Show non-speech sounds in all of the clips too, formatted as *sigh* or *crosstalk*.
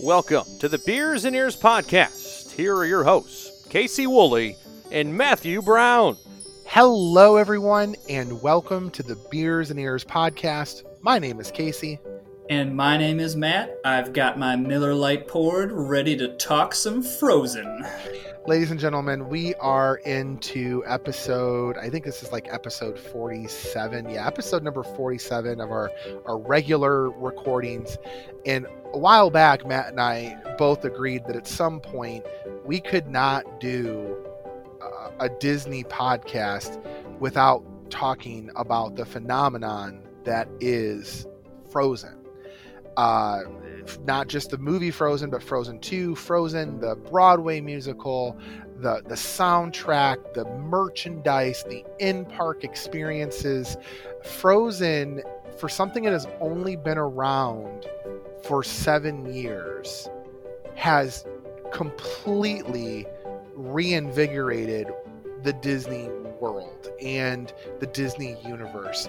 Welcome to the Beers and Ears podcast. Here are your hosts, Casey Woolley and Matthew Brown. Hello, everyone, and welcome to the Beers and Ears podcast. My name is Casey. And my name is Matt. I've got my Miller Lite poured, ready to talk some Frozen. Ladies and gentlemen, we are into episode, I think this is like episode 47. Yeah, episode number 47 of our, our regular recordings. And a while back, Matt and I both agreed that at some point we could not do uh, a Disney podcast without talking about the phenomenon that is Frozen. Uh, not just the movie Frozen, but Frozen 2, Frozen, the Broadway musical, the the soundtrack, the merchandise, the in-park experiences. Frozen for something that has only been around for 7 years has completely reinvigorated the Disney world and the Disney universe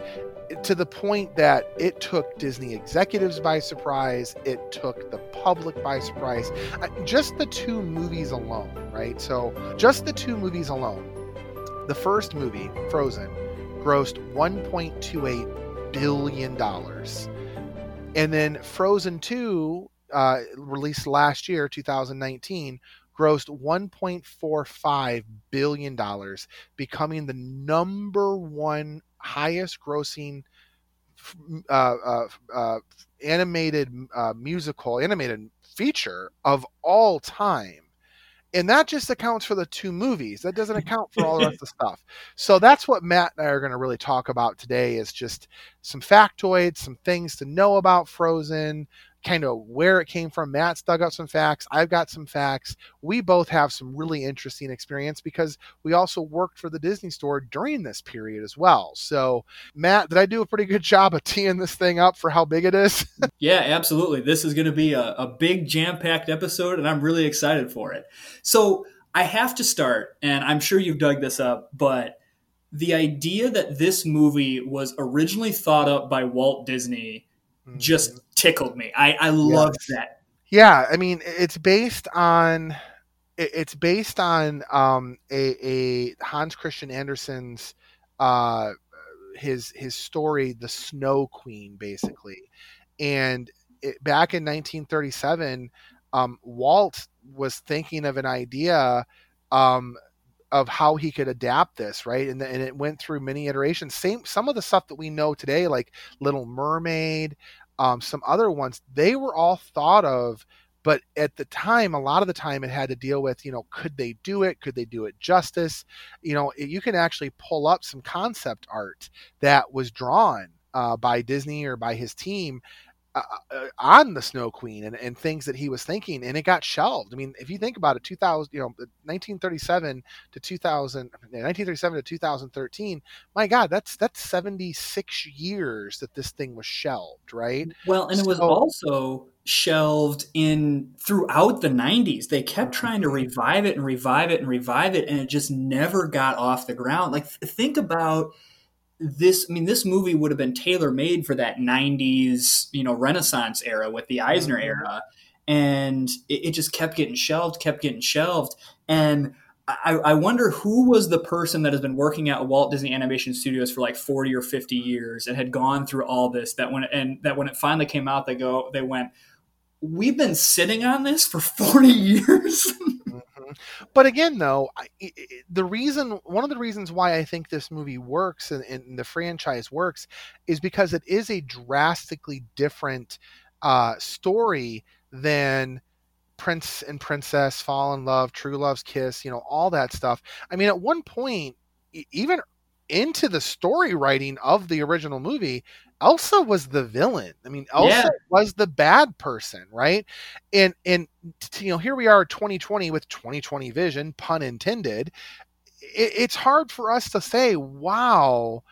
to the point that it took Disney executives by surprise, it took the public by surprise. Just the two movies alone, right? So, just the two movies alone. The first movie, Frozen, grossed 1.28 billion dollars. And then Frozen 2 uh, released last year, 2019, grossed 1.45 billion dollars, becoming the number one highest grossing uh, uh, uh, animated uh, musical, animated feature of all time. And that just accounts for the two movies. That doesn't *laughs* account for all the rest of the stuff. So that's what Matt and I are going to really talk about today is just some factoids, some things to know about Frozen, kind of where it came from. Matt's dug up some facts. I've got some facts. We both have some really interesting experience because we also worked for the Disney store during this period as well. So, Matt, did I do a pretty good *laughs* job of teeing this thing up for how big it is? *laughs* yeah, absolutely. This is going to be a, a big jam packed episode, and I'm really excited for it. So, I have to start, and I'm sure you've dug this up, but the idea that this movie was originally thought up by Walt Disney just mm-hmm. tickled me. I, I loved yes. that. Yeah, I mean, it's based on it's based on um, a, a, Hans Christian Andersen's uh, his his story, The Snow Queen, basically. And it, back in 1937, um, Walt was thinking of an idea um, of how he could adapt this, right? And, and it went through many iterations. Same some of the stuff that we know today, like Little Mermaid, um, some other ones, they were all thought of, but at the time, a lot of the time, it had to deal with, you know, could they do it? Could they do it justice? You know, you can actually pull up some concept art that was drawn uh, by Disney or by his team uh, uh, on the Snow Queen and, and things that he was thinking, and it got shelved. I mean, if you think about it, 2000, you know, 1937 to 2000, 1937 to 2013, my God, that's that's 76 years that this thing was shelved, right? Well, and so, it was also shelved in throughout the 90s. They kept trying to revive it and revive it and revive it, and it just never got off the ground. Like, think about this i mean this movie would have been tailor made for that 90s you know renaissance era with the eisner mm-hmm. era. And it, it, just kept getting shelved kept getting shelved. And I, I, wonder who was the person that has been working at walt disney animation studios for like 40 or 50 years and had gone through all this that when and that when it finally came out they go they went we've been sitting on this for 40 *laughs* years But again, though, I, the reason, one of the reasons why I think this movie works and, and the franchise works is because it is a drastically different uh, story than Prince and Princess, Fall in Love, True Love's Kiss, you know, all that stuff. I mean, at one point, even into the story writing of the original movie, Elsa was the villain. I mean, Elsa yeah. was the bad person, right? And and you know, here we are 2020 with 2020 vision, pun intended. It, it's hard for us to say, wow,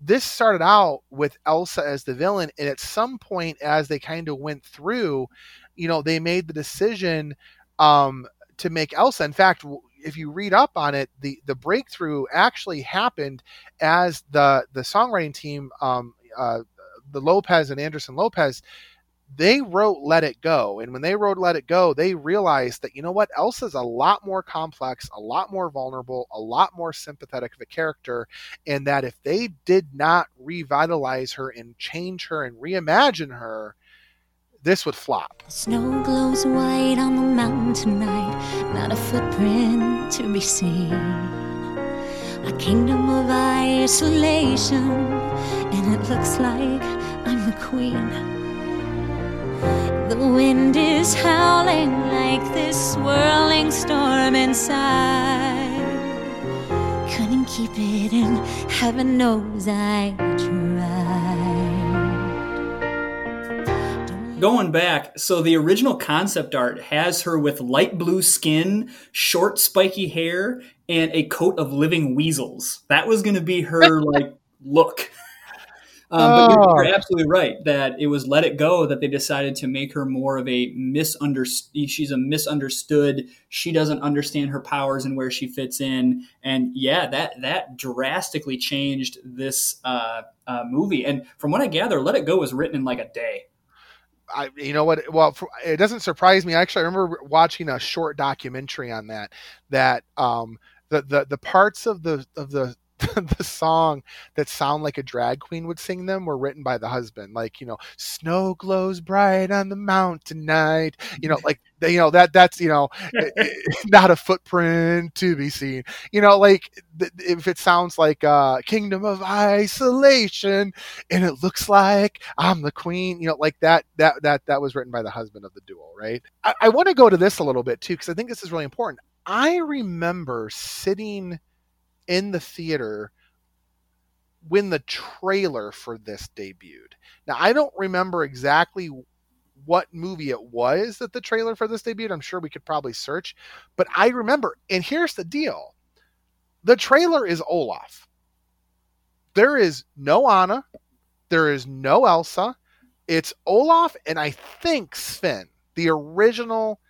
this started out with Elsa as the villain, and at some point, as they kind of went through, you know, they made the decision um, to make Elsa. In fact, if you read up on it, the the breakthrough actually happened as the the songwriting team, um, uh, the Lopez and Anderson Lopez, they wrote Let It Go. And when they wrote Let It Go, they realized that, you know what, Elsa's a lot more complex, a lot more vulnerable, a lot more sympathetic of a character. And that if they did not revitalize her and change her and reimagine her, this would flop. Snow glows white on the mountain tonight, not a footprint to be seen. A kingdom of isolation, and it looks like I'm the queen. The wind is howling like this swirling storm inside. Couldn't keep it in, heaven knows I tried. Going back, so the original concept art has her with light blue skin, short spiky hair, and a coat of living weasels. That was going to be her *laughs* like look. Um, but you're, you're, oh. absolutely right that it was Let It Go that they decided to make her more of a misunderstood. She's a misunderstood. She doesn't understand her powers and where she fits in. And yeah, that that drastically changed this uh, uh, movie. And from what I gather, Let It Go was written in like a day. I, you know what? Well, for, it doesn't surprise me. Actually, I remember watching a short documentary on that. That um, the, the the parts of the of the *laughs* the song that sound like a drag queen would sing them were written by the husband like you know snow glows bright on the mountain night you know like you know that that's you know *laughs* eh, eh, not a footprint to be seen. You know like if it sounds like uh kingdom of isolation and it looks like i'm the queen you know like that that that that was written by the husband of the duel right? I, I want to go to this a little bit too because i think this is really important. I remember sitting in the theater when the trailer for this debuted. Now, I don't remember exactly what movie it was that the trailer for this debuted. I'm sure we could probably search, but I remember. And here's the deal the trailer is Olaf. There is no Anna, there is no Elsa. It's Olaf and I think Sven, the original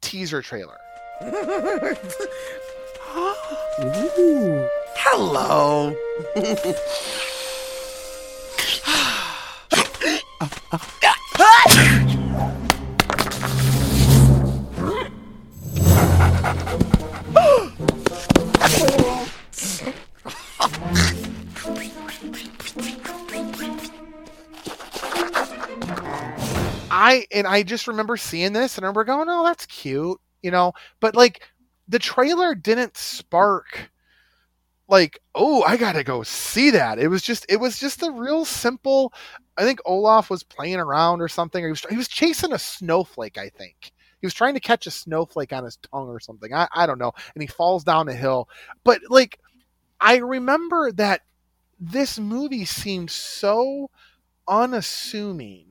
teaser trailer. *laughs* Ooh. Hello. I and I just remember seeing this and I remember going, "Oh, that's cute," you know. But like the trailer didn't spark like oh i gotta go see that. It was just it was just a real simple i think olaf was playing around or something or he was, he was chasing a snowflake i think. He was trying to catch a snowflake on his tongue or something I, I don't know and he falls down a hill. But like i remember that this movie seemed so unassuming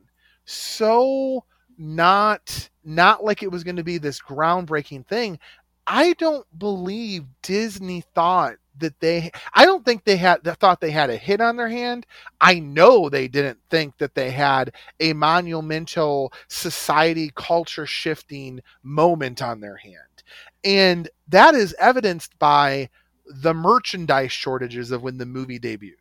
so not not like it was going to be this groundbreaking thing I don't believe Disney thought that they I don't think they had thought they had a hit on their hand. I know they didn't think that they had a monumental society culture shifting moment on their hand. And that is evidenced by the merchandise shortages of when the movie debuted.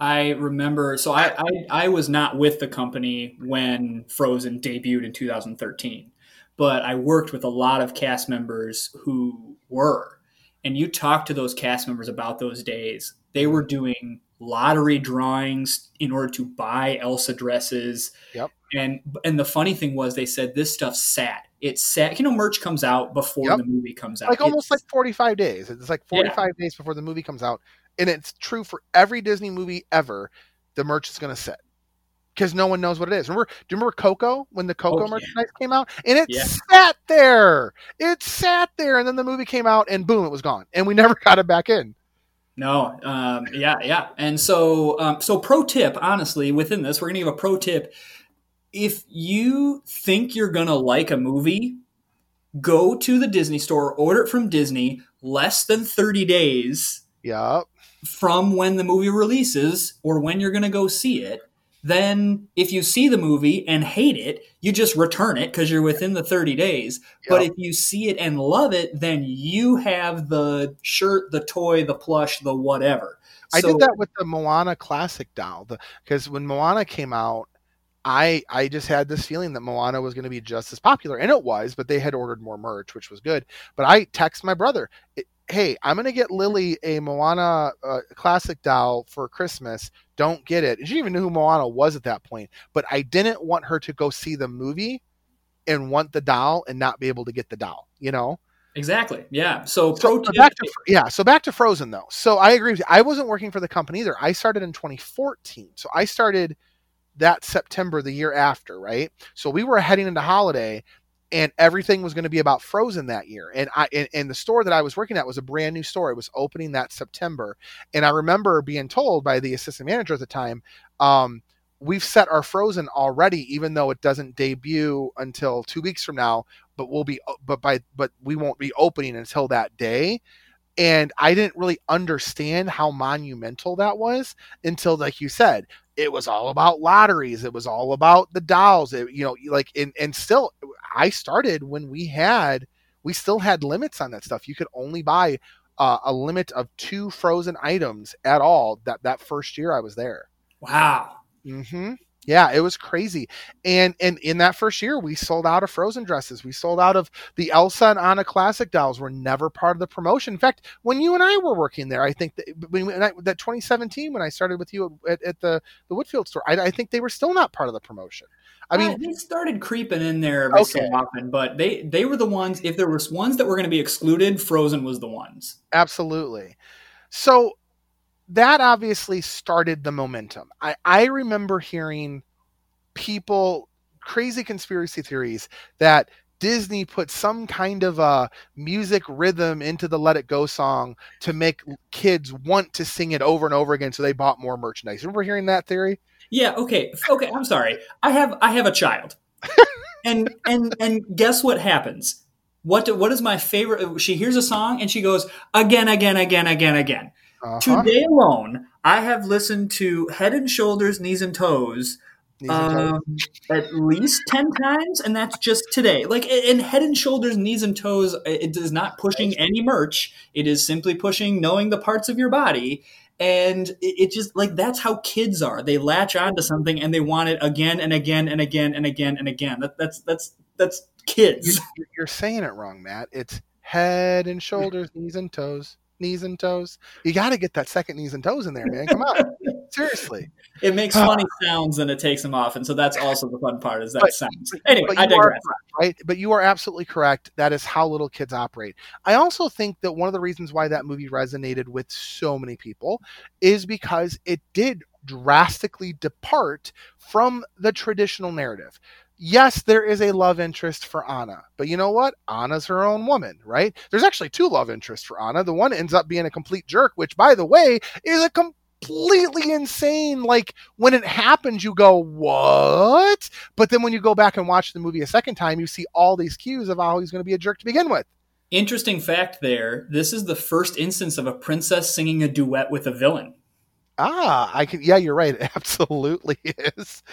I remember so I, I, I was not with the company when Frozen debuted in 2013 but I worked with a lot of cast members who were. And you talk to those cast members about those days. They were doing lottery drawings in order to buy Elsa dresses. Yep. And and the funny thing was they said this stuff sat. It sat. You know, merch comes out before yep. the movie comes out. Like almost it's, like 45 days. It's like 45 yeah. days before the movie comes out. And it's true for every Disney movie ever. The merch is going to sit because no one knows what it is. Remember? Do you remember Coco when the Coco oh, merchandise yeah. came out? And it yeah. sat there. It sat there, and then the movie came out, and boom, it was gone, and we *laughs* never got it back in. No, um, yeah, yeah, and so, um, so pro tip, honestly, within this, we're gonna give a pro tip. If you think you're gonna like a movie, go to the Disney store, order it from Disney, less than thirty days. Yep. From when the movie releases or when you're gonna go see it then if you see the movie and hate it, you just return it because you're within the 30 days. Yep. But if you see it and love it, then you have the shirt, the toy, the plush, the whatever. I so, did that with the Moana classic doll because when Moana came out, I I just had this feeling that Moana was going to be just as popular, and it was. But they had ordered more merch, which was good. But I text my brother, "Hey, I'm going to get Lily a Moana uh, classic doll for Christmas. Don't get it." And she even knew who Moana was at that point. But I didn't want her to go see the movie and want the doll and not be able to get the doll. You know. Exactly. Yeah. So, So back to yeah, so back to Frozen though. So I agree with you. I wasn't working for the company either. I started in 2014. So I started that September the year after, right? So we were heading into holiday and everything was going to be about Frozen that year. And I and, and the store that I was working at was a brand new store. It was opening that September. And I remember being told by the assistant manager at the time, um, we've set our Frozen already, even though it doesn't debut until two weeks from now. But we'll be, but by, but we won't be opening until that day. And I didn't really understand how monumental that was until, like you said, it was all about lotteries. It was all about the dolls. It, you know, like, and, and still, I started when we had, we still had limits on that stuff. You could only buy uh, a limit of two frozen items at all that that first year I was there. wow. hmm Yeah, it was crazy. And and in that first year, we sold out of Frozen dresses. We sold out of the Elsa and Anna classic dolls. Were never part of the promotion. In fact, when you and I were working there, I think that I, that 2017 when I started with you at, at the the Woodfield store, I, I think they were still not part of the promotion. I mean, they started creeping in there every so often, but they they were the ones. If there was ones that were going to be excluded, Frozen was the ones. Absolutely. So that obviously started the momentum. I, I remember hearing people crazy conspiracy theories that Disney put some kind of a music rhythm into the Let It Go song to make kids want to sing it over and over again so they bought more merchandise. Remember hearing that theory? Yeah. Okay. Okay. I'm sorry. I have I have a child, *laughs* and and and guess what happens? What do, what is my favorite? She hears a song and she goes again, again, again, again, again. Uh-huh. Today alone, I have listened to Head and Shoulders, Knees and Toes Knees and toes. um, at least 10 times, and that's just today. Like, in Head and Shoulders, Knees and Toes, it is not pushing any merch. It is simply pushing knowing the parts of your body. And it, it just, like, that's how kids are. They latch onto something and they want it again and again and again and again and again. That, that's, that's, that's kids. You- You're saying it wrong, Matt. It's head and *laughs* shoulders, knees and toes, knees and toes. You got to get that second knees and toes in there, man. Come on. *laughs* Seriously. It makes funny sounds and it takes them off. And so that's also the fun part is that But- sounds. Anyway, I digress. right? But you are absolutely correct. That is how little kids operate. I also think that one of the reasons why that movie resonated with so many people is because it did drastically depart from the traditional narrative. Yes, there is a love interest for Anna, but you know what? Anna's her own woman, right? There's actually two love interests for Anna. The one ends up being a complete jerk, which, by the way, is a completely insane. Like when it happens, you go, "What?" But then when you go back and watch the movie a second time, you see all these cues of how he's going to be a jerk to begin with. Interesting fact there. This is the first instance of a princess singing a duet with a villain. Ah, I can. Yeah, you're right. *laughs* It absolutely is.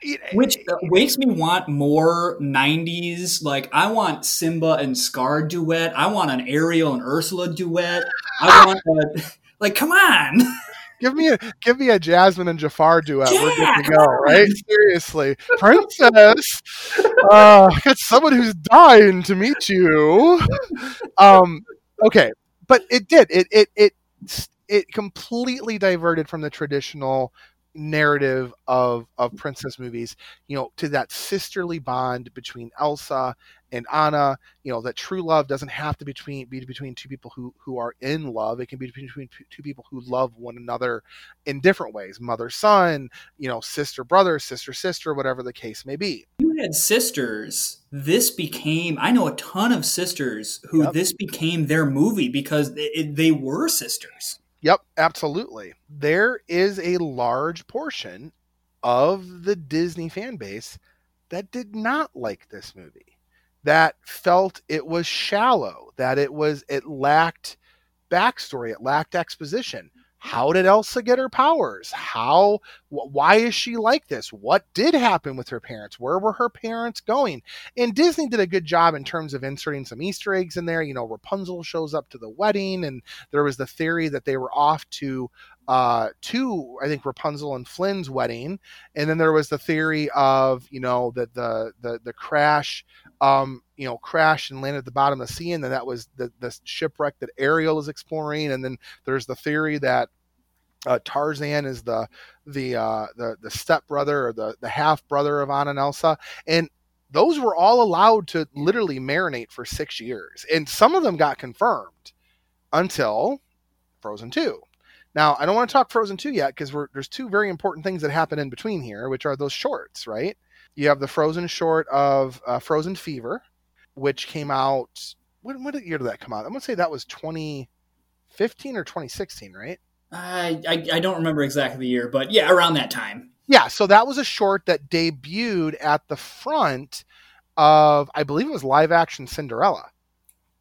It- Which uh, makes me want more 90s. Like, I want Simba and Scar duet. I want an Ariel and Ursula duet. I want a. *laughs* Like, come on. *laughs* give me a give me a Jasmine and Jafar duet. We're Yeah, good to go, right? Seriously, *laughs* princess. Uh, I got someone who's dying to meet you. Um, okay, but it did. It it it it completely diverted from the traditional narrative of of princess movies you know to that sisterly bond between elsa and anna you know that true love doesn't have to between be between two people who who are in love it can be between two- people who love one another in different ways mother son you know sister brother sister sister whatever the case may be You had sisters. This became. I know a ton of sisters who Yep. this became their movie because it- they were sisters. Yep, absolutely. There is a large portion of the Disney fan base that did not like this movie, that felt it was shallow, that it was it lacked backstory, it lacked exposition. How did Elsa get her powers? How wh- why is she like this? What did happen with her parents? Where were her parents going? And Disney did a good job in terms of inserting some Easter eggs in there. You know, Rapunzel shows up to the wedding and there was the theory that they were off to uh, to I think Rapunzel and Flynn's wedding, and then there was the theory of you know that the the the crash, um, you know, crashed and landed at the bottom of the sea, and then that was the the shipwreck that Ariel is exploring, and then there's the theory that uh, Tarzan is the the uh, the the step brother or the the half brother of Anna and Elsa, and those were all allowed to literally marinate for six years, and some of them got confirmed until Frozen Two. Now, I don't want to talk Frozen 2 yet because there's two very important things that happen in between here, which are those shorts, right? You have the Frozen short of uh, Frozen Fever, which came out. When, what year did that come out? I'm going to say that was 2015 or 2016, right? I, I, I don't remember exactly the year, but yeah, around that time. Yeah, so that was a short that debuted at the front of, I believe it was live action Cinderella.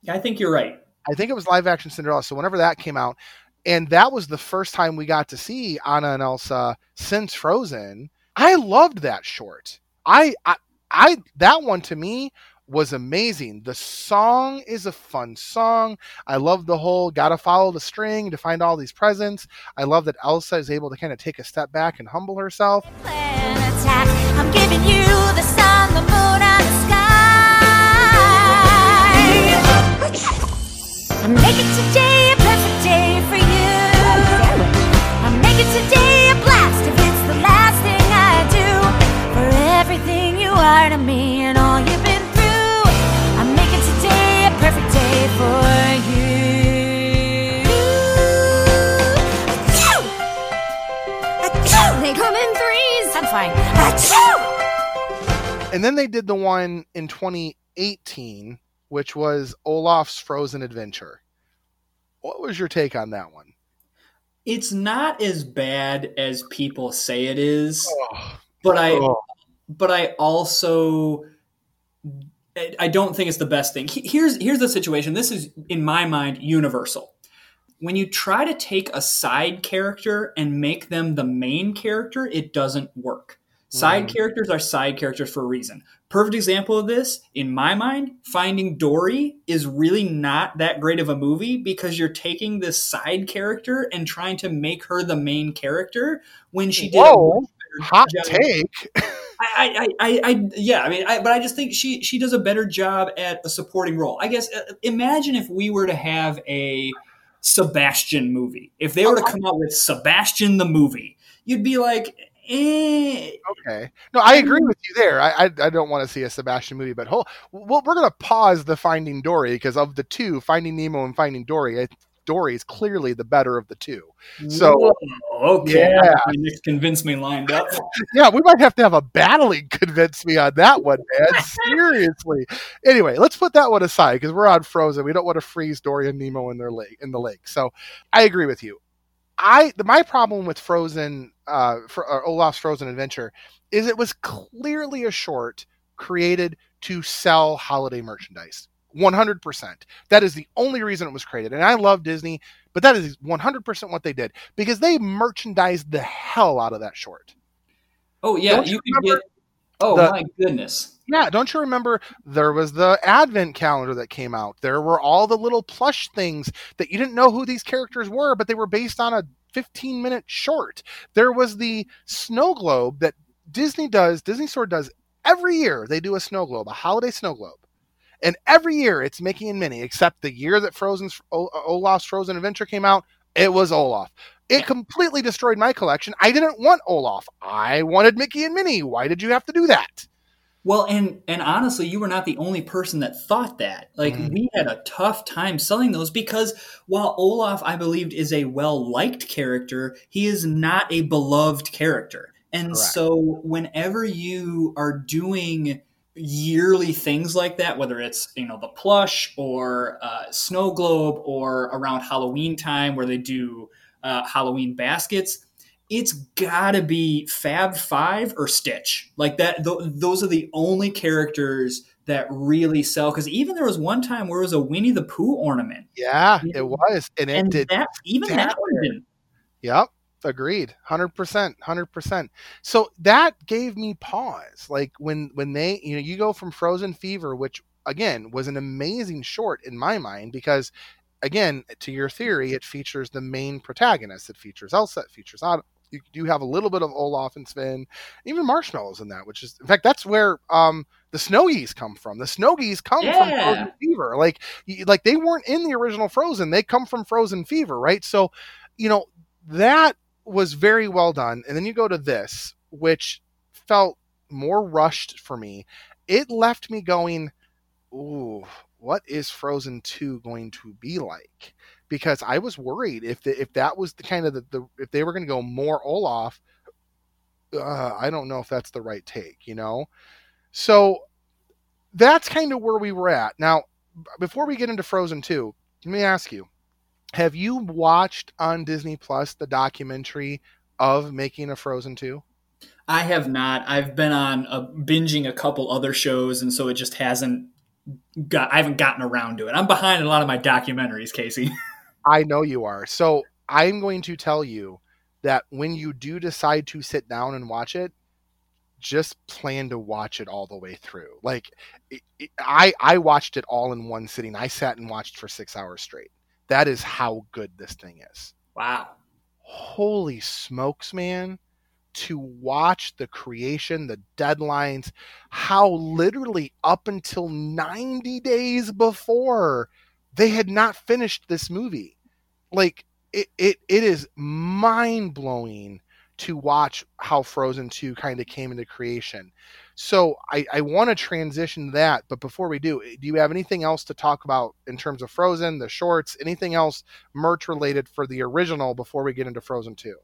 Yeah, I think you're right. I think it was live action Cinderella. So whenever that came out, and that was the first time we got to see Anna and Elsa since Frozen. I loved that short. I, I, I that one to me was amazing. The song is a fun song. I love the whole gotta follow the string to find all these presents. I love that Elsa is able to kind of take a step back and humble herself. I'm giving you *laughs* And then they did the one in 2018, which was Olaf's Frozen Adventure. What was your take on that one? It's not as bad as people say it is, oh. but I oh but I also I don't think it's the best thing. Here's here's the situation. This is in my mind universal. When you try to take a side character and make them the main character, it doesn't work. Side mm. characters are side characters for a reason. Perfect example of this, in my mind, Finding Dory is really not that great of a movie because you're taking this side character and trying to make her the main character when she did Whoa, a hot job. take. *laughs* I, I, I, I, yeah, I mean, I, but I just think she she does a better job at a supporting role. I guess uh, imagine if we were to have a Sebastian movie. If they were to come out with Sebastian the movie, you'd be like, eh. Okay, no, I agree with you there. I, I, I don't want to see a Sebastian movie, but hold, well, we're gonna pause the Finding Dory because of the two, Finding Nemo and Finding Dory. I Dory is clearly the better of the two. So Whoa, okay, yeah, convince me lined up. *laughs* yeah, we might have to have a battling convince me on that one, man. *laughs* Seriously. Anyway, let's put that one aside because we're on Frozen. We don't want to freeze Dory and Nemo in their lake in the lake. So I agree with you. I the, my problem with Frozen, uh, for Olaf's Frozen Adventure, is it was clearly a short created to sell holiday merchandise. 100%. That is the only reason it was created. And I love Disney, but that is 100% what they did because they merchandised the hell out of that short. Oh, yeah. you, you can get. Oh, the, my goodness. Yeah. Don't you remember there was the advent calendar that came out? There were all the little plush things that you didn't know who these characters were, but they were based on a 15 minute short. There was the snow globe that Disney does, Disney Store does every year. They do a snow globe, a holiday snow globe and every year it's Mickey and Minnie, except the year that Frozen's Olaf's Frozen Adventure came out, it was Olaf. It completely destroyed my collection. I didn't want Olaf. I wanted Mickey and Minnie. Why did you have to do that? Well, and and honestly, you were not the only person that thought that. Like mm. we had a tough time selling those because while Olaf, I believed, is a well liked character, he is not a beloved character. And Correct. so, whenever you are doing yearly things like that, whether it's you know the plush or uh, snow globe or around Halloween time where they do uh, Halloween baskets, it's gotta be Fab Five or Stitch. Like that, th- those are the only characters that really sell. Because even there was one time where it was a Winnie the Pooh ornament. Yeah, it was, and it did. That, even that one didn't. Yep. Agreed. 100%. 100%. So that gave me pause. Like when when they, you know, you go from Frozen Fever which again was an amazing short in my mind because again, to your theory, it features the main protagonist. It features Elsa. It features Anna. You do have a little bit of Olaf and Sven, even marshmallows in that, which is, in fact, that's where um, the snowgies come from. The snowgies come from Frozen Fever. Like, like they weren't in the original Frozen. They come from Frozen Fever, right? So, you know, that was very well done. And then you go to this, which felt more rushed for me. It left me going, ooh, what is Frozen 2 going to be like? Because I was worried if the, if that was the kind of the, the if they were going to go more Olaf, uh, I don't know if that's the right take, you know. So that's kind of where we were at. Now, before we get into Frozen 2, let me ask you: Have you watched on Disney Plus the documentary of making a Frozen 2? I have not. I've been on a, binging a couple other shows, and so it just hasn't got. I haven't gotten around to it. I'm behind a lot of my documentaries, Casey. *laughs* I know you are. So I'm going to tell you that when you do decide to sit down and watch it, just plan to watch it all the way through. Like it, it, I, I watched it all in one sitting. I sat and watched for six hours straight. That is how good this thing is. Wow. Holy smokes, man! To watch the creation, the deadlines, how literally up until 90 days before they had not finished this movie like it it, it is mind blowing to watch how Frozen 2 kind of came into creation. So I, I want to transition that, but before we do, eh, do you have anything else to talk about in terms of Frozen, the shorts, anything else merch related for the original before we get into Frozen 2?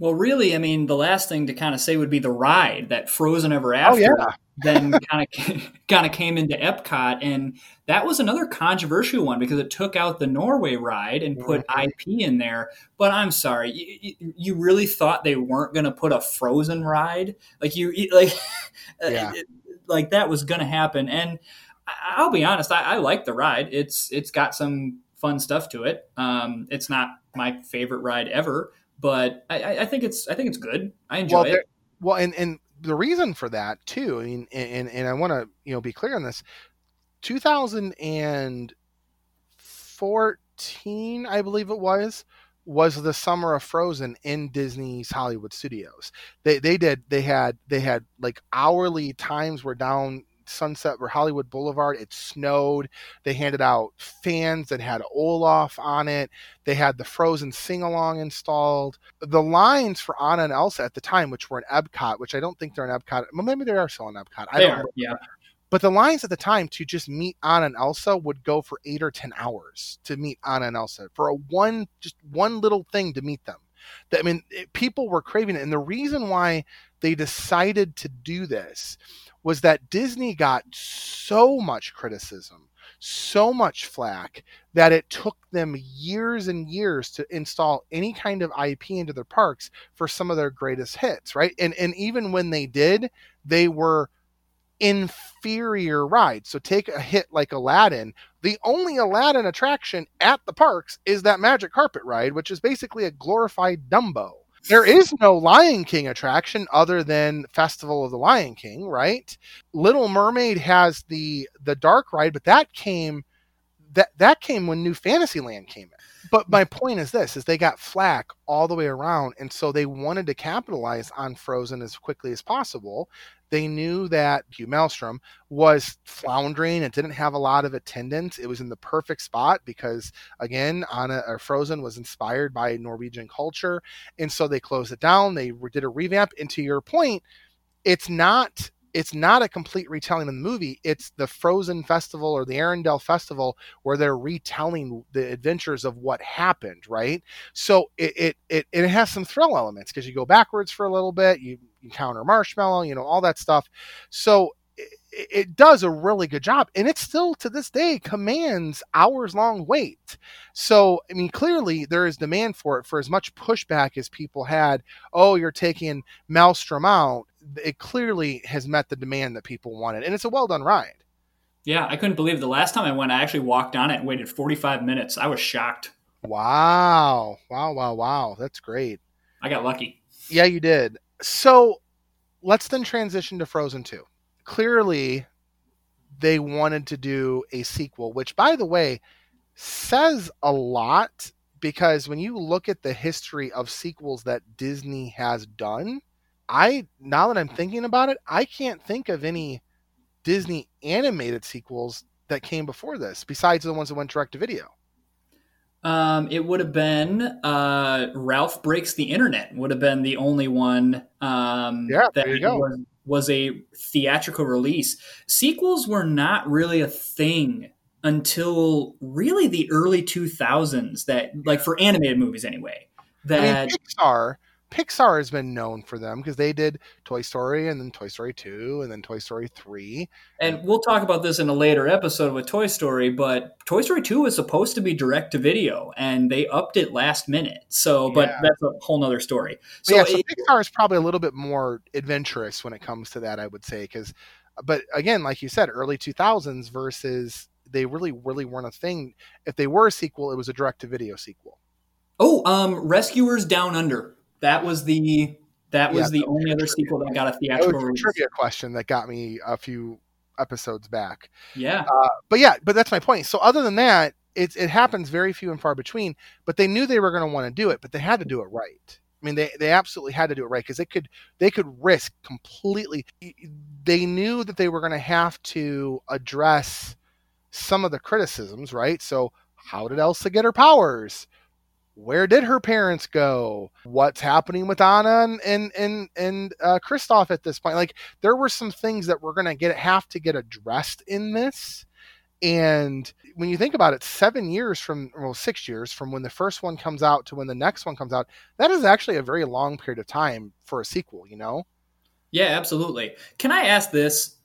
Well, really, I mean, the last thing to kind of say would be the ride that Frozen Ever After. Oh, yeah. *laughs* then kind of kind of came into Epcot, and that was another controversial one because it took out the Norway ride and put Mhm. IP in there. But I'm sorry, you, you- really thought they weren't going to put a Frozen ride? Like you, like, *laughs* Yeah. it- like that was going to happen. And I'll be honest, I, I like the ride. It's it's got some fun stuff to it. Um, it's not my favorite ride ever, but I, I- think it's I think it's good. I enjoy well, it. well, and and the reason for that too. I mean, and and I want to you know be clear on this. 2014, I believe it was, was the summer of Frozen in Disney's Hollywood Studios. They they did they had they had like hourly times were down Sunset or Hollywood Boulevard. It snowed. They handed out fans that had Olaf on it. They had the Frozen sing along installed. The lines for Anna and Elsa at the time, which were in Epcot, which I don't think they're in Epcot. Well, maybe they are still in Epcot. I They don't are, know. yeah. But the lines at the time to just meet Anna and Elsa would go for eight or ten hours to meet Anna and Elsa for a one just one little thing to meet them. That- I mean, it- people were craving it, and the reason why they decided to do this was that Disney got so much criticism, so much flack that it took them years and years to install any kind of IP into their parks for some of their greatest hits, right? And and even when they did, they were inferior rides. So take a hit like Aladdin. The only Aladdin attraction at the parks is that magic carpet ride, which is basically a glorified Dumbo. There is no Lion King attraction other than Festival of the Lion King, right? Little Mermaid has the the dark ride, but that came that that came when New Fantasyland came in. But my point is this: is they got flack all the way around, and so they wanted to capitalize on Frozen as quickly as possible. They knew that Hugh Maelstrom was floundering; it didn't have a lot of attendance. It was in the perfect spot because, again, Anna or Frozen was inspired by Norwegian culture, and so they closed it down. They did a revamp. And to your point, it's not it's not a complete retelling of the movie. It's the Frozen Festival or the Arendelle Festival where they're retelling the adventures of what happened, right? So it it it, it has some thrill elements because you go backwards for a little bit, you encounter Marshmallow, you know, all that stuff. So it, it does a really good job, and it still to this day commands hours long wait. So I mean, clearly there is demand for it. For as much pushback as people had, oh, you're taking Maelstrom out. It clearly has met the demand that people wanted, and it's a well done ride. Yeah, I couldn't believe it. the last time I went, I actually walked on it and waited 45 minutes. I was shocked. Wow, wow, wow, wow! That's great. I got lucky. Yeah, you did. So let's then transition to Frozen 2. Clearly, they wanted to do a sequel, which, by the way, says a lot because when you look at the history of sequels that Disney has done, I now that I'm thinking about it, I can't think of any Disney animated sequels that came before this besides the ones that went direct to video. Um, it would have been uh, Ralph Breaks the Internet would have been the only one um, Yeah, that there you go. was, was a theatrical release. Sequels were not really a thing until really the early 2000s that like for animated movies anyway I that mean, Pixar, Pixar has been known for them because they did Toy Story and then Toy Story 2 and then Toy Story 3. and we'll talk about this in a later episode with Toy Story, but Toy Story 2 was supposed to be direct to video and they upped it last minute. So, but Yeah. that's a whole nother story. So, yeah, so it- Pixar is probably a little bit more adventurous when it comes to that, I would say. Because, but again, like you said, early 2000s versus they really, really weren't a thing. If they were a sequel, it was a direct to video sequel. oh, um, Rescuers Down Under. That was the that was Yeah, the only other sequel that got a That theatrical was a release. trivia question that got me a few episodes back. Yeah. Uh, but yeah, but that's my point. So other than that, it it happens very few and far between. But they knew they were going to want to do it, but they had to do it right. I mean, they, they absolutely had to do it right because they could they could risk completely. They knew that they were going to have to address some of the criticisms, right? So how did Elsa get her powers? Where did her parents go? What's happening with Anna and and and, uh, Kristoff at this point? Like there were some things that we're to get have to get addressed in this. And when you think about it, seven years from, well, six years from when the first one comes out to when the next one comes out, that is actually a very long period of time for a sequel, you know? Yeah, absolutely. Can I ask this?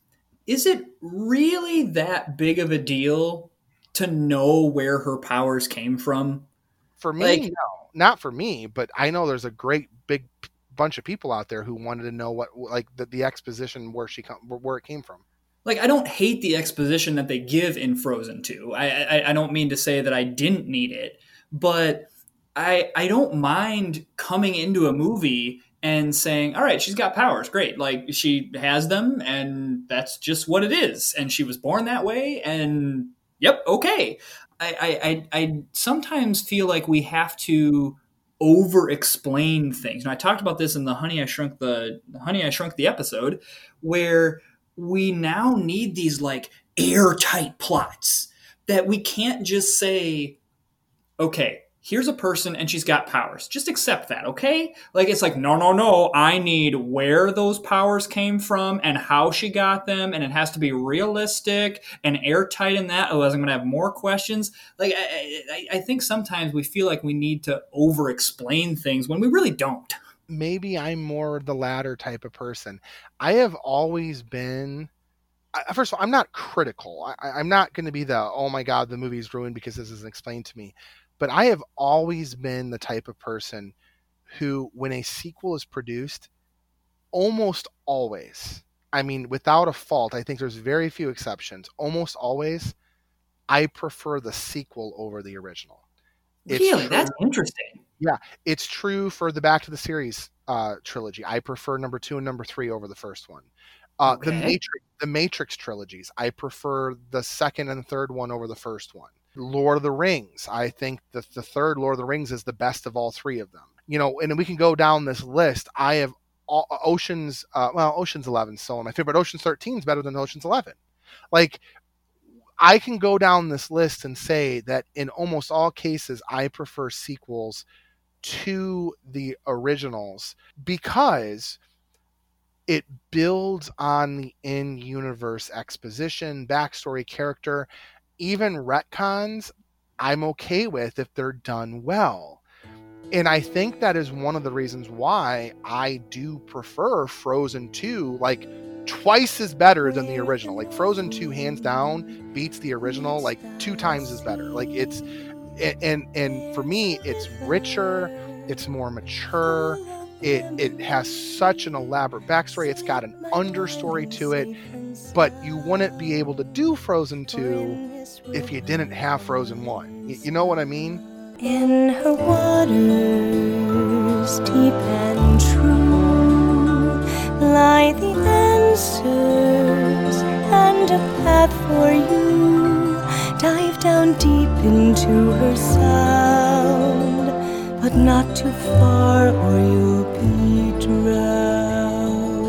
Is it really that big of a deal to know where her powers came from? For me, Like- no, not for me, but I know there's a great big bunch of people out there who wanted to know what, like, the, the exposition where she come, where it came from. Like, I don't hate the exposition that they give in Frozen 2. I, I, I don't mean to say that I didn't need it, but I, I don't mind coming into a movie and saying, all right, she's got powers. Great. Like, she has them, and that's just what it is. And she was born that way, and yep, okay. I, I, I, sometimes feel like we have to over explain things. And I talked about this in the Honey I Shrunk the Honey I Shrunk the episode, where we now need these like airtight plots that we can't just say, okay, here's a person and she's got powers. Just accept that, okay? Like it's like, no, no, no. I need where those powers came from and how she got them, and it has to be realistic and airtight in that. Otherwise, I'm gonna have more questions. Like I, I, I think sometimes we feel like we need to over explain things when we really don't. maybe I'm more the latter type of person. I have always been. First of all, I'm not critical. I, I'm not going to be the oh my god, the movie's ruined because this isn't explained to me. But I have always been the type of person who, when a sequel is produced, almost always, I mean, without a fault, I think there's very few exceptions. Almost always, I prefer the sequel over the original. It's really, true. that's interesting. Yeah, it's true for the Back to the Series uh, trilogy. I prefer number two and number three over the first one. Uh, The Matrix, the Matrix trilogies. I prefer the second and third one over the first one. Lord of the Rings. I think that the third Lord of the Rings is the best of all three of them. You know, and we can go down this list. I have all, Ocean's. Uh, well, Ocean's Eleven still my favorite. Ocean's Thirteen is better than Ocean's Eleven. Like I can go down this list and say that in almost all cases, I prefer sequels to the originals because it builds on the in universe exposition, backstory, character, even retcons. I'm okay with if they're done well. And I think that is one of the reasons why I do prefer Frozen 2, like twice as better than the original. Like Frozen 2 hands down beats the original like two times as better. Like it's and and, for me it's richer, it's more mature. It it has such an elaborate backstory. It's got an understory to it, but you wouldn't be able to do Frozen 2 if you didn't have Frozen 1. Y- you know what I mean? In her waters, deep and true, lie the answers and a path for you. Dive down deep into her sound, but not too far or you'll be drowned.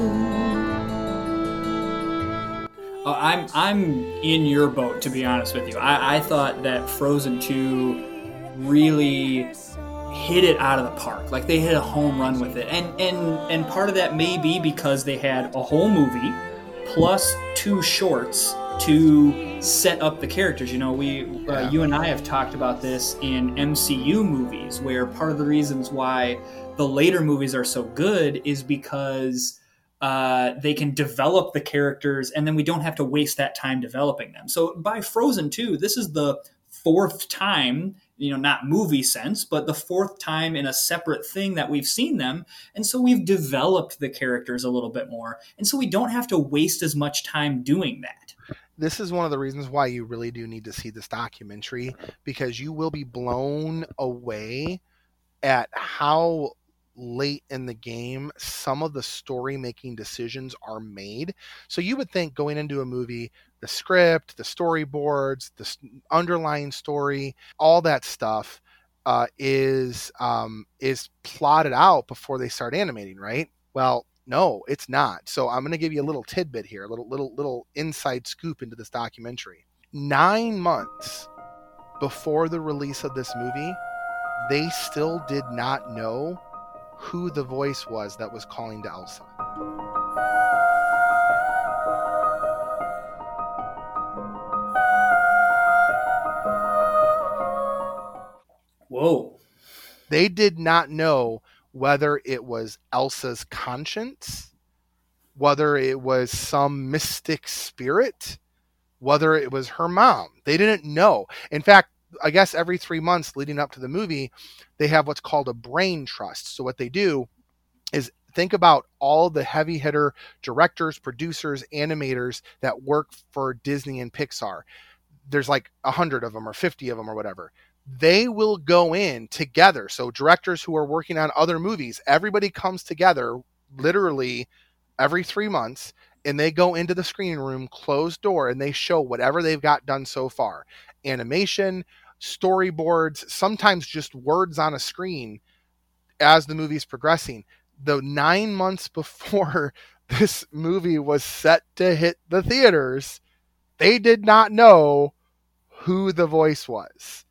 Uh, I'm I'm in your boat to be honest with you. I, I thought that Frozen 2 really hit it out of the park. Like they hit a home run with it. And and and part of that may be because they had a whole movie plus two shorts to set up the characters. You know, we uh, Yeah. you and I have talked about this in MCU movies where part of the reasons why the later movies are so good is because uh, they can develop the characters and then we don't have to waste that time developing them. So by Frozen 2, this is the fourth time, you know, not movie sense, but the fourth time in a separate thing that we've seen them. And so we've developed the characters a little bit more. And so we don't have to waste as much time doing that. This is one of the reasons why you really do need to see this documentary because you will be blown away at how late in the game some of the story making decisions are made. So you would think going into a movie, the script, the storyboards, the underlying story, all that stuff uh, is um, is plotted out before they start animating, right? Well, no, it's not. So I'm going to give you a little tidbit here, a little little little inside scoop into this documentary. Nine months before the release of this movie, they still did not know who the voice was that was calling to Elsa. Whoa. They did not know whether it was Elsa's conscience, whether it was some mystic spirit, whether it was her mom. They didn't know. In fact, I guess every three months leading up to the movie, they have what's called a brain trust. So, what they do is think about all the heavy hitter directors, producers, animators that work for Disney and Pixar. There's like a hundred of them or 50 of them or whatever they will go in together. So directors who are working on other movies, everybody comes together literally every three months and they go into the screening room, closed door, and they show whatever they've got done so far. Animation, storyboards, sometimes just words on a screen as the movie's progressing. The nine months *laughs* before this movie was set to hit the theaters, they did not know who the voice was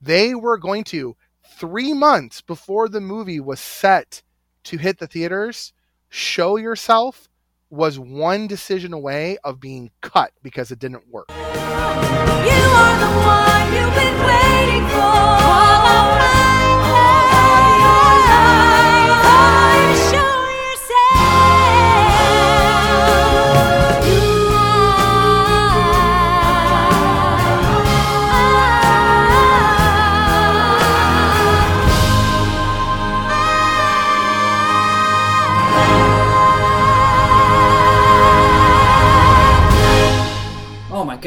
they were going to three months before the movie was set to hit the theaters show yourself was one decision away of being cut because it didn't work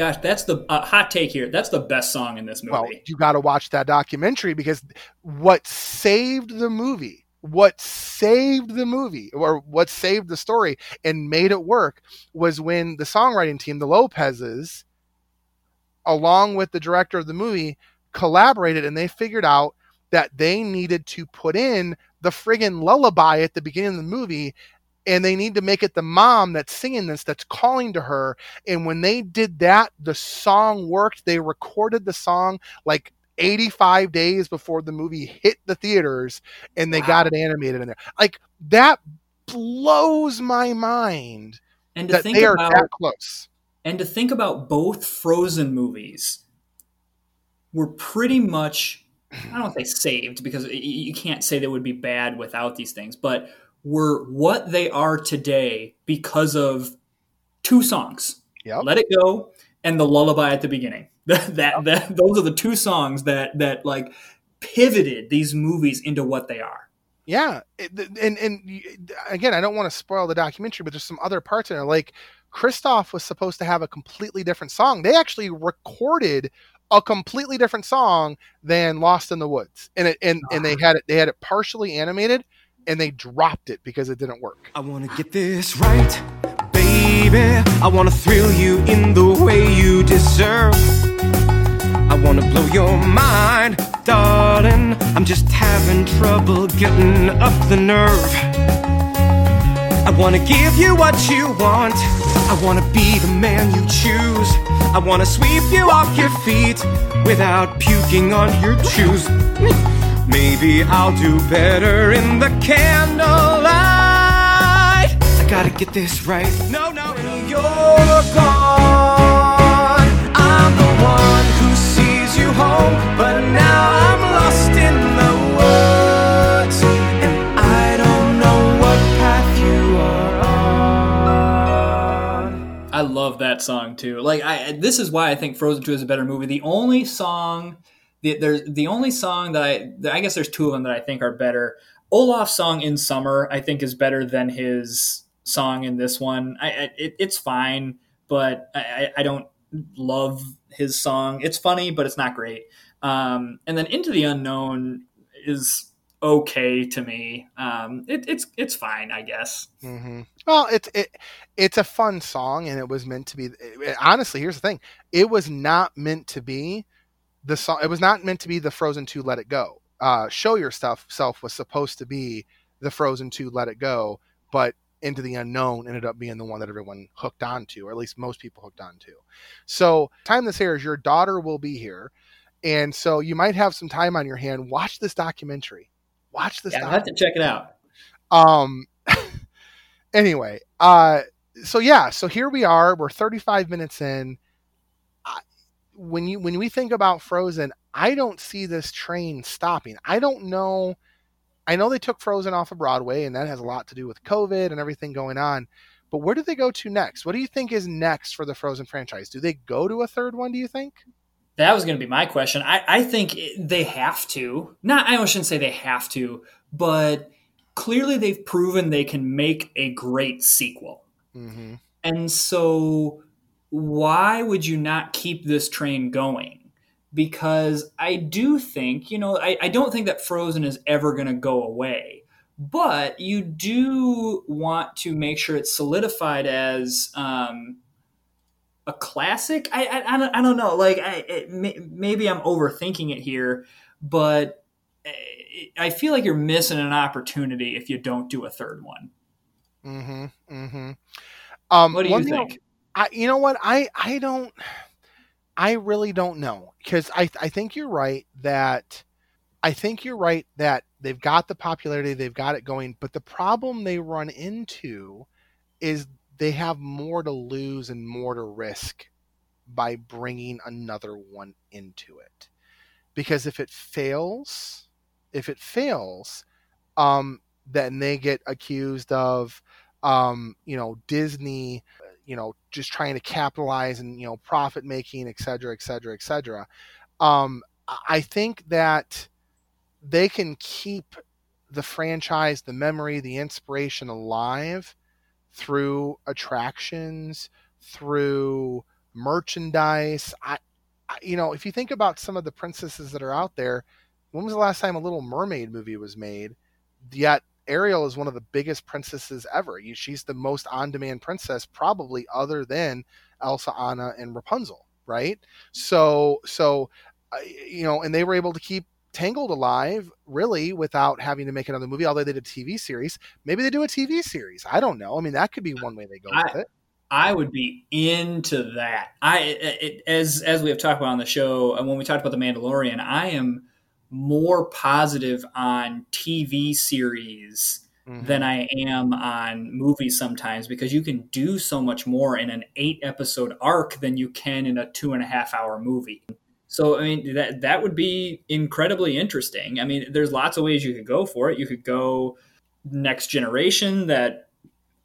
gosh, that's the uh, hot take here. That's the best song in this movie. well you got to watch that documentary because what saved the movie what saved the movie or what saved the story and made it work was when the songwriting team the lopez's along with the director of the movie collaborated and they figured out that they needed to put in the friggin' lullaby at the beginning of the movie and they need to make it the mom that's singing this that's calling to her. And when they did that the song worked. They recorded the song like 85 days before the movie hit the theaters and they got it animated in there. Like that blows my mind and to that think they are about that close. and to think about both Frozen movies were pretty much I don't say saved because you can't say they would be bad without these things, but were what they are today because of two songs. Yep. Let It Go and the lullaby at the beginning. *laughs* That, that, that those are the two songs that that like pivoted these movies into what they are. Yeah, and and again, I don't want to spoil the documentary, but there's some other parts in it. Like Kristoff was supposed to have a completely different song. They actually recorded a completely different song than Lost in the Woods, and it and, and they ah. had it they had it partially animated, and they dropped it because it didn't work. I wanna get this right, baby. I wanna thrill you in the way you deserve. I wanna blow your mind, darling. I'm just having trouble getting up the nerve. I wanna give you what you want. I wanna be the man you choose. I wanna sweep you off your feet without puking on your shoes. Maybe I'll do better in the candlelight. I gotta get this right. No, no, when you're gone, I'm the one who sees you home. But now I'm lost in the woods, and I don't know what path you are on. I love that song too. Like I, this is why I think Frozen Two is a better movie. The only song, the, there's the only song that I, I guess there's two of them that I think are better. Olaf's song in Summer, I think, is better than his song in this one. I, I it, it's fine, but I, I don't love his song. It's funny, but it's not great. Um, and then Into the Unknown is okay to me. Um, it, it's it's fine, I guess. hmm Well, it's it, it's a fun song, and it was meant to be. it- honestly, here's the thing: it was not meant to be the song. It was not meant to be the Frozen Two Let It Go. Uh, Show Your Stuff self was supposed to be the Frozen Two Let It Go, but Into the Unknown ended up being the one that everyone hooked onto, or at least most people hooked onto. So, time this airs, your daughter will be here, and so you might have some time on your hand. Watch this documentary. Watch this. Yeah, I doc- have to check it out. um *laughs* anyway uh so yeah so here we are we're 35 minutes in I, when you when we think about frozen i don't see this train stopping i don't know i know they took frozen off of broadway and that has a lot to do with covid and everything going on but where do they go to next what do you think is next for the frozen franchise do they go to a third one do you think That was going to be my question. I, I think it- they have to. Not, I shouldn't say they have to, but clearly they've proven they can make a great sequel. mm-hmm. And so, why would you not keep this train going? Because I do think, you know, I, I don't think that Frozen is ever going to go away, but you do want to make sure it's solidified as um, a classic. I, I, I, don't, I don't know. Like, I, it, maybe I'm overthinking it here, but eh, I feel like you're missing an opportunity if you don't do a third one. Mm-hmm. Mm-hmm. Um, What do you thing- think? I, you know what? I, I don't, I really don't know because I, I think you're right that, I think you're right that they've got the popularity, they've got it going, but the problem they run into is they have more to lose and more to risk by bringing another one into it. Because if it fails, if it fails, um, then they get accused of, um, you know, Disney, you know, just trying to capitalize and you know profit making, et cetera, et cetera, et cetera. Um, I- think that they can keep the franchise, the memory, the inspiration alive through attractions, through merchandise. I, I, you know, if you think about some of the princesses that are out there, when was the last time a Little Mermaid movie was made? Yet Ariel is one of the biggest princesses ever. She's the most on-demand princess, probably other than Elsa, Anna, and Rapunzel, right? So, so uh, you know, and they were able to keep Tangled alive, really, without having to make another movie. Although they did a TV series, maybe they do a TV series. I don't know. I mean, that could be one way they go I- with it. I would be into that. I it, it, as as we have talked about on the show, and when we talked about the Mandalorian, I am more positive on TV series Mhm. than I am on movies sometimes because you can do so much more in an eight episode arc than you can in a two and a half hour movie. So I mean that that would be incredibly interesting. I mean, there's lots of ways you could go for it. You could go next generation that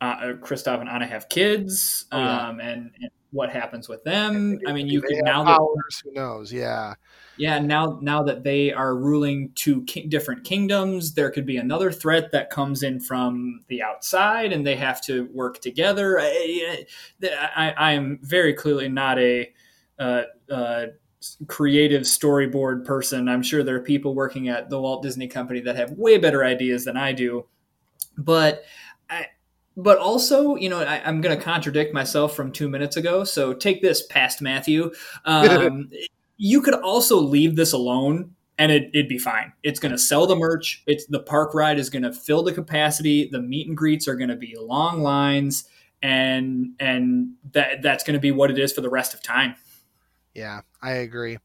uh, Kristoff and Anna have kids, Oh, yeah. um, and, and what happens with them. I mean, you could now that. Who knows? Yeah. Yeah, now now that they are ruling two ki- different kingdoms, there could be another threat that comes in from the outside, and they have to work together. I, I, I am very clearly not a uh, uh, creative storyboard person. I'm sure there are people working at the Walt Disney Company that have way better ideas than I do, but. I, but also, you know, I, I'm going to contradict myself from two minutes ago. So take this, past Matthew. *laughs* Um, you could also leave this alone and it, it'd be fine. It's going to sell the merch. It's the park ride is going to fill the capacity. The meet and greets are going to be long lines, and and that that's going to be what it is for the rest of time. Yeah, I agree.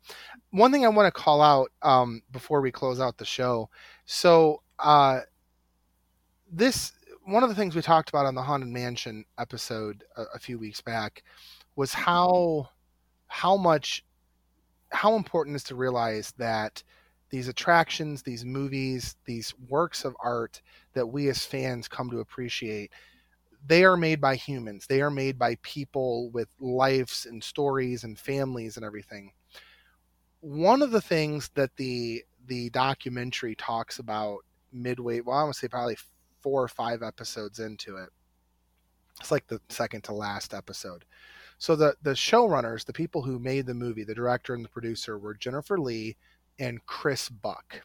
One thing I want to call out um, before we close out the show. So uh, this one of the things we talked about on the haunted mansion episode a, a few weeks back was how how much how important is to realize that these attractions, these movies, these works of art that we as fans come to appreciate, they are made by humans. They are made by people with lives and stories and families and everything. One of the things that the the documentary talks about midway, well, I want to say probably four or five episodes into it. It's like the second to last episode. So the the showrunners, the people who made the movie, the director and the producer were Jennifer Lee and Chris Buck.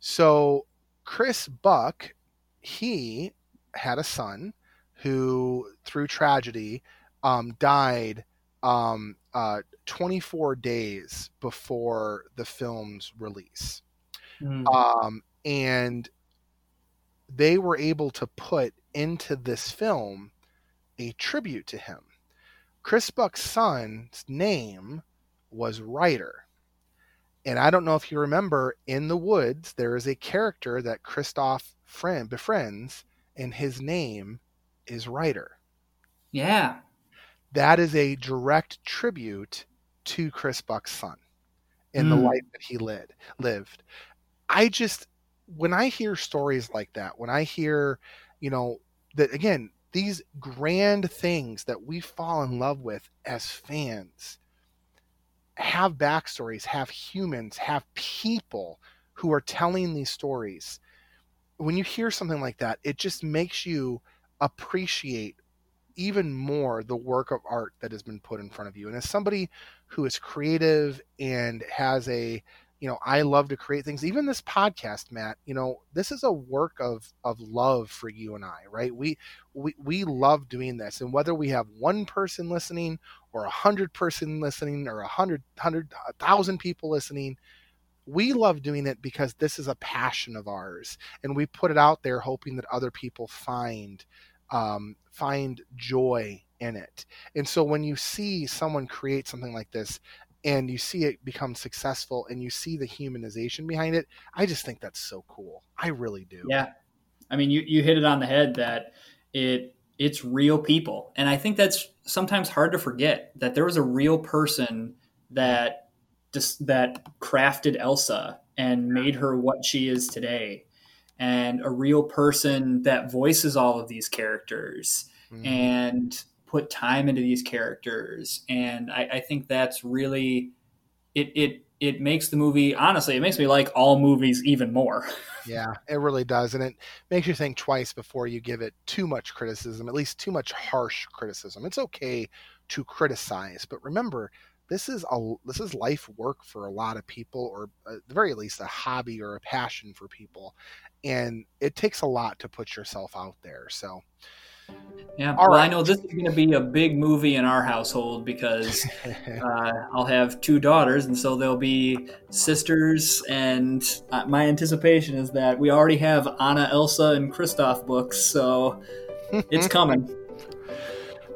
So Chris Buck, he had a son who, through tragedy, um, died um, uh, 24 days before the film's release. Mm. Um, and they were able to put into this film a tribute to him. Chris Buck's son's name was Ryder. And I don't know if you remember, in the woods, there is a character that Kristoff friend befriends, and his name is Ryder. Yeah. That is a direct tribute to Chris Buck's son in mm. the life that he led, lived. I just, when I hear stories like that, when I hear, you know, that again, these grand things that we fall in love with as fans, have backstories, have humans, have people who are telling these stories. When you hear something like that, it just makes you appreciate even more the work of art that has been put in front of you. And as somebody who is creative and has a you know i love to create things. Even this podcast matt you know this is a work of of love for you and i right? We we, we love doing this and whether we have one person listening or a hundred person listening or a hundred hundred a thousand people listening we love doing it because this is a passion of ours and we put it out there hoping that other people find um, find joy in it. And so when you see someone create something like this and you see it become successful and you see the humanization behind it i just think that's so cool. I really do. Yeah. I mean you, you hit it on the head that it it's real people. And i think that's sometimes hard to forget that there was a real person that just that crafted elsa and made her what she is today. And a real person that voices all of these characters. Mm-hmm. and put time into these characters, and I, I think that's really it. It it makes the movie honestly. It makes me like all movies even more. *laughs* yeah, it really does, and it makes you think twice before you give it too much criticism, at least too much harsh criticism. It's okay to criticize, but remember this is a this is life work for a lot of people or at the very least a hobby or a passion for people and it takes a lot to put yourself out there so yeah, All well, right. I know this is going to be a big movie in our household because *laughs* uh, I'll have two daughters, and so they'll be sisters. And uh, my anticipation is that we already have Anna, Elsa, and Kristoff books, so it's *laughs* coming.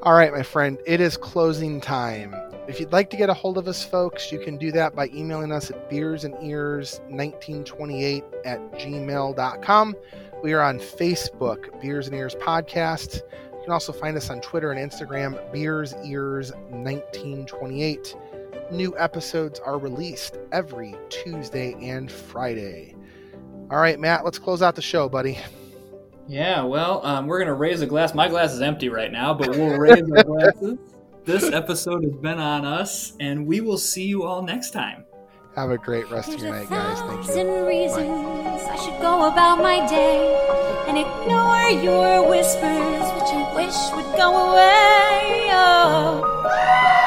All right, my friend, it is closing time. If you'd like to get a hold of us, folks, you can do that by emailing us at beersand-ears1928 at gmail.com. We are on Facebook, Beers and Ears Podcast. You can also find us on Twitter and Instagram, Beers Ears 1928. New episodes are released every Tuesday and Friday. All right, Matt, let's close out the show, buddy. Yeah, well, um, we're going to raise a glass. My glass is empty right now, but we'll raise our glasses. *laughs* This episode has been on us, and we will see you all next time. Have a great rest of your night, guys. Thank you. reasons Bye. I should go about my day and ignore your whispers, which I wish would go away. Oh.